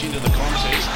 much into the contest.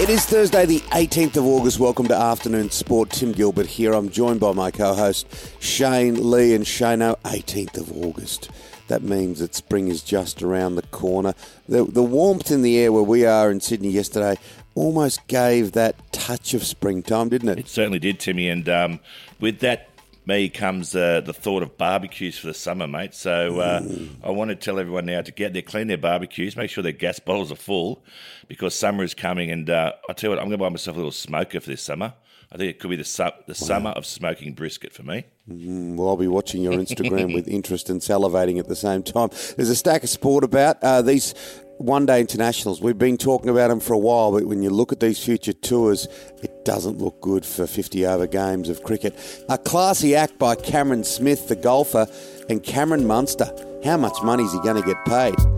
It is Thursday, the 18th of August. Welcome to Afternoon Sport. Tim Gilbert here. I'm joined by my co host, Shane Lee and Shano. 18th of August. That means that spring is just around the corner. The, the warmth in the air where we are in Sydney yesterday almost gave that touch of springtime, didn't it? It certainly did, Timmy. And um, with that, me comes uh, the thought of barbecues for the summer, mate. So uh. I want to tell everyone now to get there, clean their barbecues, make sure their gas bottles are full because summer is coming. And uh, I tell you what, I'm going to buy myself a little smoker for this summer. I think it could be the, su- the summer of smoking brisket for me. Well, I'll be watching your Instagram with interest and salivating at the same time. There's a stack of sport about uh, these one day internationals. We've been talking about them for a while, but when you look at these future tours, it doesn't look good for 50 over games of cricket. A classy act by Cameron Smith, the golfer, and Cameron Munster. How much money is he going to get paid?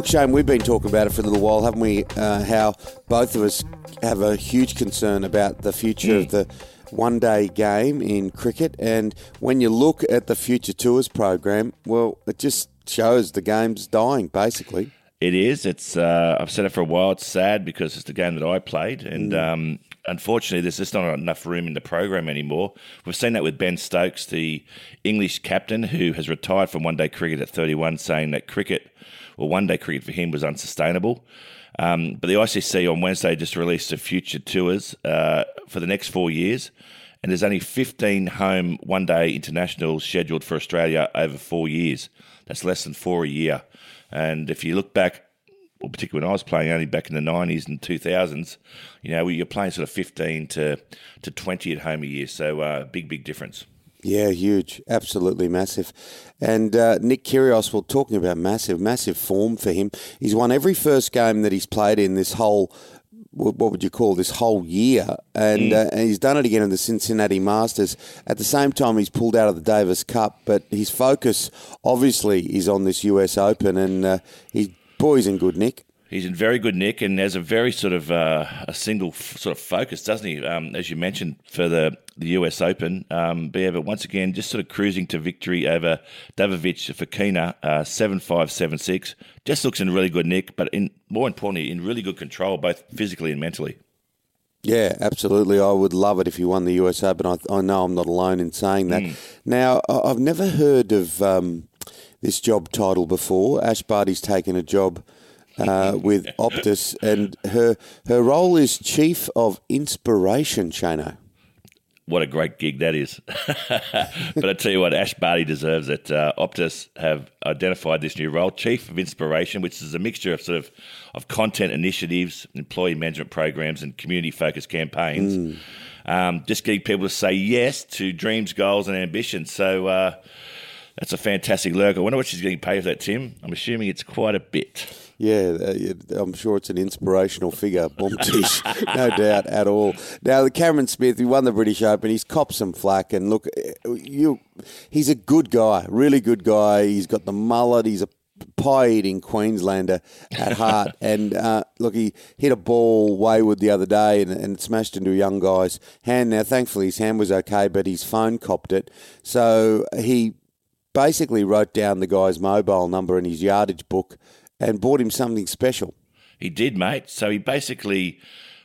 Look, Shane, we've been talking about it for a little while, haven't we? Uh, how both of us have a huge concern about the future of the one day game in cricket. And when you look at the Future Tours program, well, it just shows the game's dying, basically. It is. It's. Uh, I've said it for a while. It's sad because it's the game that I played, and um, unfortunately, there's just not enough room in the program anymore. We've seen that with Ben Stokes, the English captain, who has retired from one-day cricket at 31, saying that cricket, or one-day cricket for him, was unsustainable. Um, but the ICC on Wednesday just released a future tours uh, for the next four years, and there's only 15 home one-day internationals scheduled for Australia over four years. That's less than four a year. And if you look back, well, particularly when I was playing, only back in the nineties and two thousands, you know, you're playing sort of fifteen to to twenty at home a year. So uh, big, big difference. Yeah, huge, absolutely massive. And uh, Nick Kyrgios, well, talking about massive, massive form for him. He's won every first game that he's played in this whole, what would you call this whole year, and, uh, and he's done it again in the Cincinnati Masters. At the same time, he's pulled out of the Davis Cup, but his focus obviously is on this US Open, and uh, he boy's in good nick. He's in very good nick and has a very sort of uh, a single f- sort of focus, doesn't he? Um, as you mentioned for the the US Open, um, but but once again, just sort of cruising to victory over Davidovich Fokina, uh, seven five seven six. Just looks in really good nick, but in more importantly, in really good control, both physically and mentally. Yeah, absolutely. I would love it if he won the US Open. I, I know I'm not alone in saying that. Now, I- I've never heard of um, this job title before. Ash Barty's taken a job uh, with Optus, and her her role is Chief of Inspiration, Shano. What a great gig that is. but I tell you what, Ash Barty deserves it. Uh, Optus have identified this new role, Chief of Inspiration, which is a mixture of sort of, of content initiatives, employee management programs, and community focused campaigns. Um, just getting people to say yes to dreams, goals, and ambitions. So uh, that's a fantastic lurk. I wonder what she's getting paid for that, Tim. I'm assuming it's quite a bit. Yeah, uh, I'm sure it's an inspirational figure, Boomtish, no doubt at all. Now, the Cameron Smith, he won the British Open. He's copped some flack, and look, uh, you, he's a good guy, really good guy. He's got the mullet. He's a pie-eating Queenslander at heart, and uh, look, he hit a ball wayward the other day and, and smashed into a young guy's hand. Now, thankfully, his hand was okay, but his phone copped it, so he basically wrote down the guy's mobile number in his yardage book and bought him something special. He did, mate. So he basically,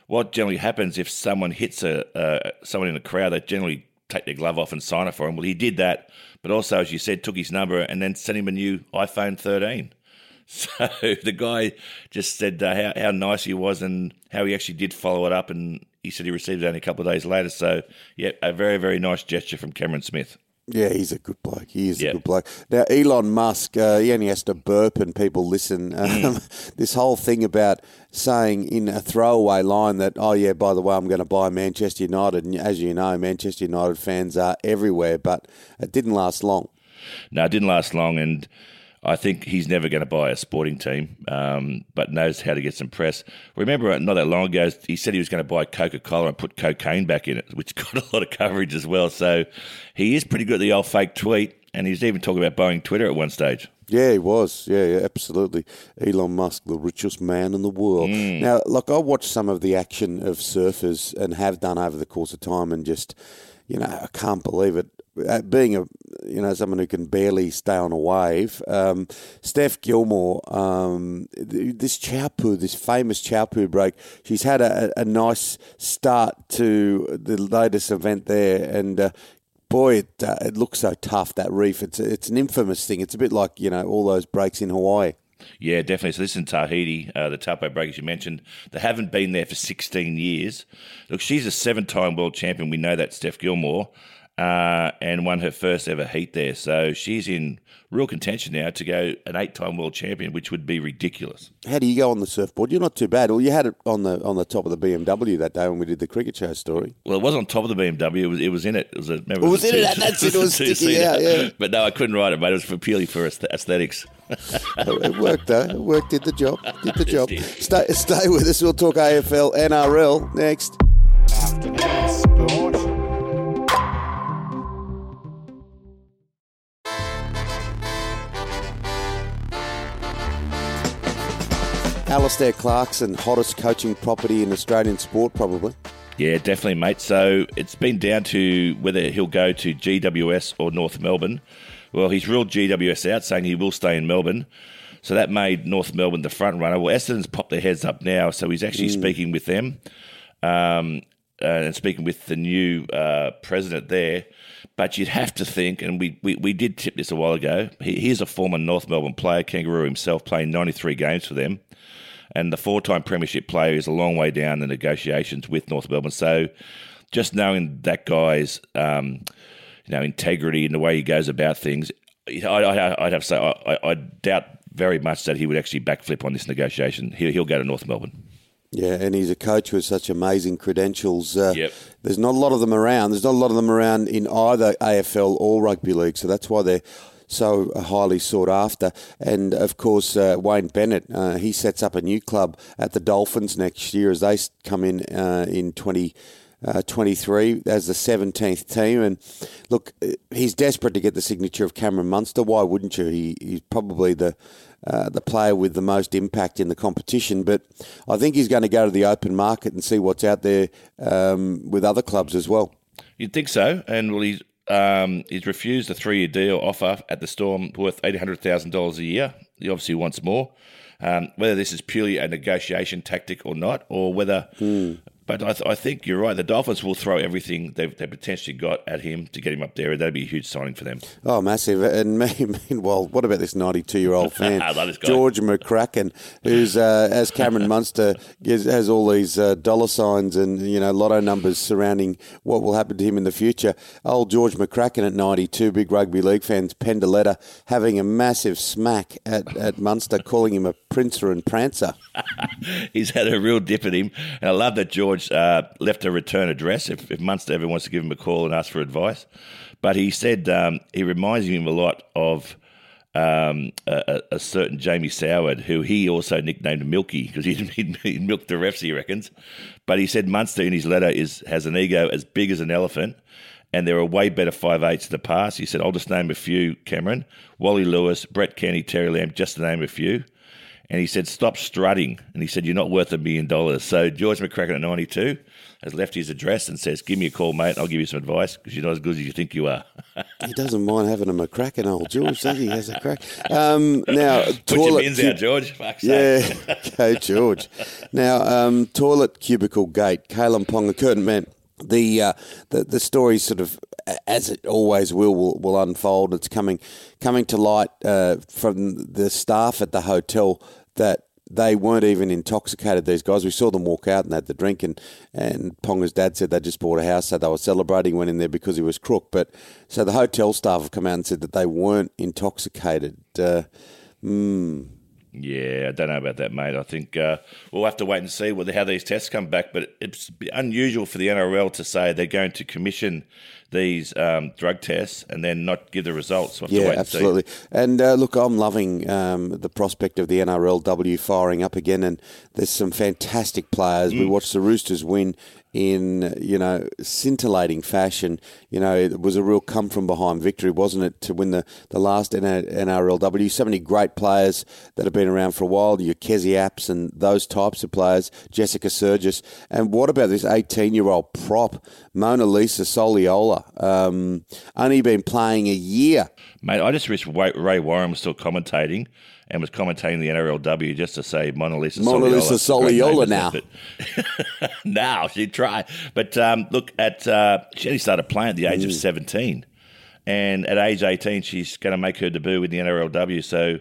what generally happens if someone hits a uh, someone in a crowd, they generally take their glove off and sign it for him. Well, he did that, but also, as you said, took his number and then sent him a new iPhone 13. So the guy just said uh, how, how nice he was and how he actually did follow it up, and he said he received it only a couple of days later. So, yeah, a very, very nice gesture from Cameron Smith. Yeah, he's a good bloke. He is Yeah. a good bloke. Now, Elon Musk, uh, he only has to burp and people listen. Um, this whole thing about saying in a throwaway line that, oh, yeah, by the way, I'm going to buy Manchester United. And as you know, Manchester United fans are everywhere, but it didn't last long. no, it didn't last long, and I think he's never going to buy a sporting team, um, but knows how to get some press. Remember, not that long ago, he said he was going to buy Coca Cola and put cocaine back in it, which got a lot of coverage as well. So he is pretty good at the old fake tweet, and he's even talking about buying Twitter at one stage. Yeah, he was. Yeah, yeah, absolutely. Elon Musk, the richest man in the world. Mm. Now, look, I watched some of the action of surfers and have done over the course of time, and just, you know, I can't believe it. Being a you know someone who can barely stay on a wave, um, Steph Gilmore, um, this Teahupo'o, this famous Teahupo'o break, she's had a, a, nice start to the latest event there, and uh, boy, it, uh, it looks so tough that reef. It's it's an infamous thing. It's a bit like you know all those breaks in Hawaii. Yeah, definitely. So this is in Tahiti, uh, the Teahupo'o breakers you mentioned. They haven't been there for 16 years. Look, she's a seven-time world champion. We know that, Steph Gilmore uh, and won her first ever heat there. So she's in real contention now to go an eight-time world champion, which would be ridiculous. How do you go on the surfboard? You're not too bad. Well, you had it on the on the top of the BMW that day when we did the cricket show story. Well, it was on top of the BMW. It was it was in it. It was a. It was, it in it. That's it. It was sticking out. Yeah. But no, I couldn't ride it, mate. It was for purely for aesthetics. it worked though. It worked. Did the job. Did the job. Stay stay with us. We'll talk AFL NRL next. Alastair Clarkson, hottest coaching property in Australian sport, probably. Yeah, definitely, mate. So it's been down to whether he'll go to GWS or North Melbourne. Well, he's ruled GWS out, saying he will stay in Melbourne. So that made North Melbourne the front runner. Well, Essendon's popped their heads up now, so he's actually mm. speaking with them um, uh, and speaking with the new uh, president there. But you'd have to think, and we, we, we did tip this a while ago, he, he's a former North Melbourne player, Kangaroo himself, playing 93 games for them and the four-time premiership player is a long way down the negotiations with North Melbourne. So, just knowing that guy's um, you know integrity and the way he goes about things, I, would have to say I, I, doubt very much that he would actually backflip on this negotiation. He'll, he'll go to North Melbourne. Yeah, and he's a coach with such amazing credentials. Uh, yep. There's not a lot of them around. There's not a lot of them around in either AFL or rugby league, so that's why they're so highly sought after. And of course, uh, Wayne Bennett, uh, he sets up a new club at the Dolphins next year as they come in uh, in 20. Uh, 23 as the 17th team. And look, he's desperate to get the signature of Cameron Munster. Why wouldn't you? He, he's probably the uh, the player with the most impact in the competition. But I think he's going to go to the open market and see what's out there um, with other clubs as well. You'd think so. And well, he's um, he's refused a three year deal offer at the Storm worth $800,000 a year. He obviously wants more. Um, whether this is purely a negotiation tactic or not, or whether mm. But I, th- I, think you're right. The Dolphins will throw everything they've, they potentially got at him to get him up there. That'd be a huge signing for them. Oh, massive. And meanwhile, what about this 92 year old fan, George McCracken, who's, uh, as Cameron Munster, has all these uh, dollar signs and, you know, lotto numbers surrounding what will happen to him in the future. Old George McCracken at 92, big rugby league fans, penned a letter having a massive smack at, at Munster, calling him a princer and prancer. He's had a real dip at him. And I love that George uh, left a return address if, if Munster ever wants to give him a call and ask for advice. But he said um, he reminds him a lot of um, a, a, certain Jamie Soward, who he also nicknamed Milky because he'd, he'd, he'd milked the refs, he reckons. But he said Munster in his letter is has an ego as big as an elephant, and there are way better five eights in the past. He said, I'll just name a few, Cameron. Wally Lewis, Brett Kenny, Terry Lamb, just to name a few. And he said, Stop strutting. And he said, You're not worth a million dollars. So George McCracken at 92 has left his address and says, Give me a call, mate. I'll give you some advice because you're not as good as you think you are. he doesn't mind having a McCracken, old George, does he? Has a crack. Um, now, Put toilet. Your cu- out, George. Fuck's yeah, okay, George. Now, um, toilet cubicle gate. Kalyn Ponga, Kurt Mann the uh, the the story sort of as it always will will, will unfold. It's coming coming to light uh, from the staff at the hotel that they weren't even intoxicated. These guys, we saw them walk out and had the drink, and and Ponga's dad said they just bought a house, so they were celebrating. Went in there because he was crook, but so the hotel staff have come out and said that they weren't intoxicated. Uh, mm, Yeah, I don't know about that, mate. I think uh, we'll have to wait and see whether how these tests come back. But it's unusual for the NRL to say they're going to commission these um, drug tests and then not give the results. We'll yeah, absolutely. And uh, look, I'm loving um, the prospect of the NRLW firing up again, and there's some fantastic players. Mm. We watched the Roosters win in you know scintillating fashion. You know, it was a real come from behind victory, wasn't it, to win the, the last NRLW? So many great players that have been around for a while. Your Kezie Apps and those types of players, Jessica Sergis. And what about this 18 year old prop, Mona Lisa Soliola? Um, only been playing a year. Mate, I just wish Ray Warren was still commentating and was commentating the NRLW just to say Mona Lisa Mona Lisa Soliola now. now she'd try. But um, look, at uh, she only started playing at the age mm. of 17. And at age 18, she's going to make her debut with the NRLW. So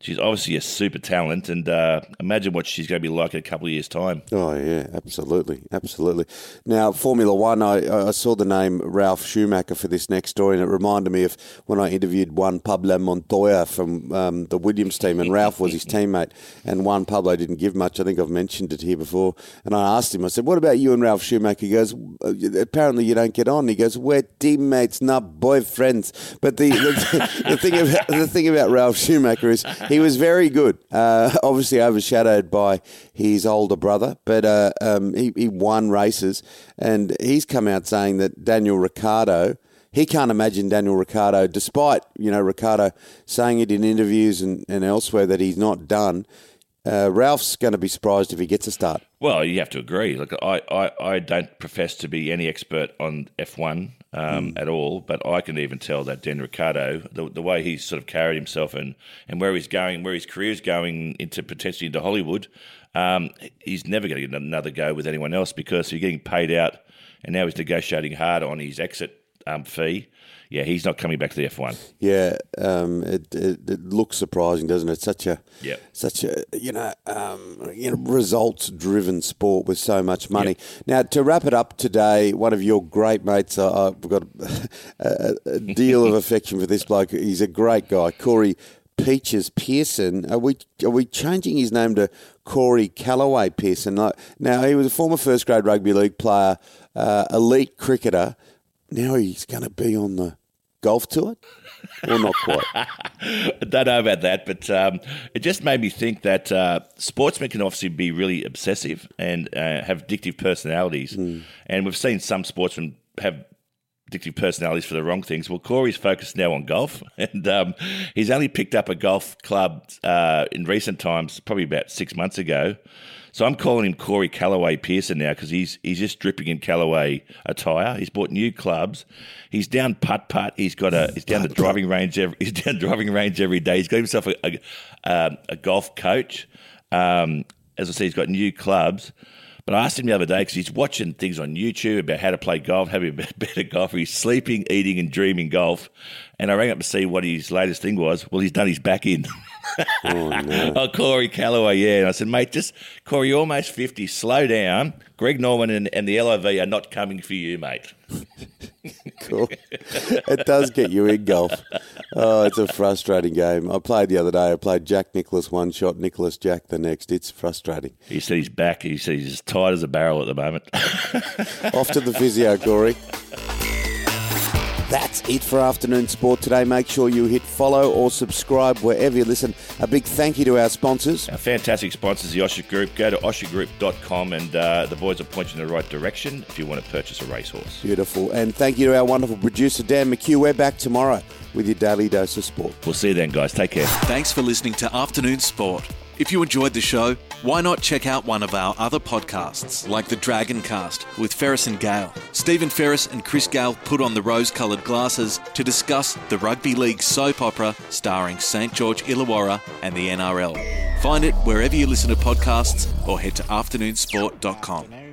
she's obviously a super talent, and uh, imagine what she's going to be like in a couple of years' time. Oh yeah, absolutely, absolutely. Now Formula One, I, I saw the name Ralf Schumacher for this next story, and it reminded me of when I interviewed Juan Pablo Montoya from um, the Williams team, and Ralf was his teammate, and Juan Pablo didn't give much. I think I've mentioned it here before, and I asked him, I said, "What about you and Ralf Schumacher?" He goes, uh, "Apparently you don't get on." He goes, "We're teammates, not boyfriends." But the the, the thing about the thing about Ralf Schumacher is he was very good. Uh, obviously overshadowed by his older brother, but uh, um, he, he won races, and he's come out saying that Daniel Ricciardo. He can't imagine Daniel Ricciardo, despite you know Ricciardo saying it in interviews and, and elsewhere that he's not done. Uh, Ralf's going to be surprised if he gets a start. Well, you have to agree. Look, I, I, I don't profess to be any expert on F1 um, mm. at all, but I can even tell that Dan Ricciardo, the, the way he's sort of carried himself and, and where he's going, where his career is going into potentially into Hollywood, um, he's never going to get another go with anyone else because he's getting paid out and now he's negotiating hard on his exit um, fee yeah, he's not coming back to the F1. Yeah, um, it, it, it, looks surprising, doesn't it? Such a such a you know um, you know results driven sport with so much money. Yep. Now to wrap it up today, one of your great mates, uh, I've got a, a deal of affection for this bloke. He's a great guy, Corey. Peaches Pearson. Are we are we changing his name to Corey Callaway Pearson? Now he was a former first grade rugby league player, uh, elite cricketer now he's going to be on the golf tour, or not quite? I don't know about that, but um, it just made me think that uh, sportsmen can obviously be really obsessive and uh, have addictive personalities, mm. and we've seen some sportsmen have addictive personalities for the wrong things. Well, Corey's focused now on golf, and um, he's only picked up a golf club uh, in recent times, probably about six months ago. So I'm calling him Corey Callaway Pearson now because he's he's just dripping in Callaway attire. He's bought new clubs. He's down putt putt. He's got a he's down the driving range. Every, he's down driving range every day. He's got himself a a, um, a golf coach. Um, as I say, he's got new clubs. But I asked him the other day because he's watching things on YouTube about how to play golf, how to be a better golfer. He's sleeping, eating, and dreaming golf. And I rang up to see what his latest thing was. Well, he's done his back in. oh, no. oh, Corey Callaway, yeah. And I said, mate, just Corey, you're almost 50. Slow down. Greg Norman and, and the LIV are not coming for you, mate. cool. It does get you in golf. Oh, it's a frustrating game. I played the other day. I played Jack Nicklaus one shot, Nicholas Jack the next. It's frustrating. He he's back. He says he's as tight as a barrel at the moment. Off to the physio, Corey. That's it for afternoon sport today. Make sure you hit follow or subscribe wherever you listen. A big thank you to our sponsors. Our fantastic sponsors, the Osher Group. Go to oshergroup.com and uh, the boys will point you in the right direction if you want to purchase a racehorse. Beautiful. And thank you to our wonderful producer, Dan McHugh. We're back tomorrow with your daily dose of sport. We'll see you then, guys. Take care. Thanks for listening to Afternoon Sport. If you enjoyed the show, why not check out one of our other podcasts, like the Dragon Cast with Ferris and Gale? Stephen Ferris and Chris Gale put on the rose coloured glasses to discuss the Rugby League soap opera starring St. George Illawarra and the NRL. Find it wherever you listen to podcasts or head to afternoonsport.com.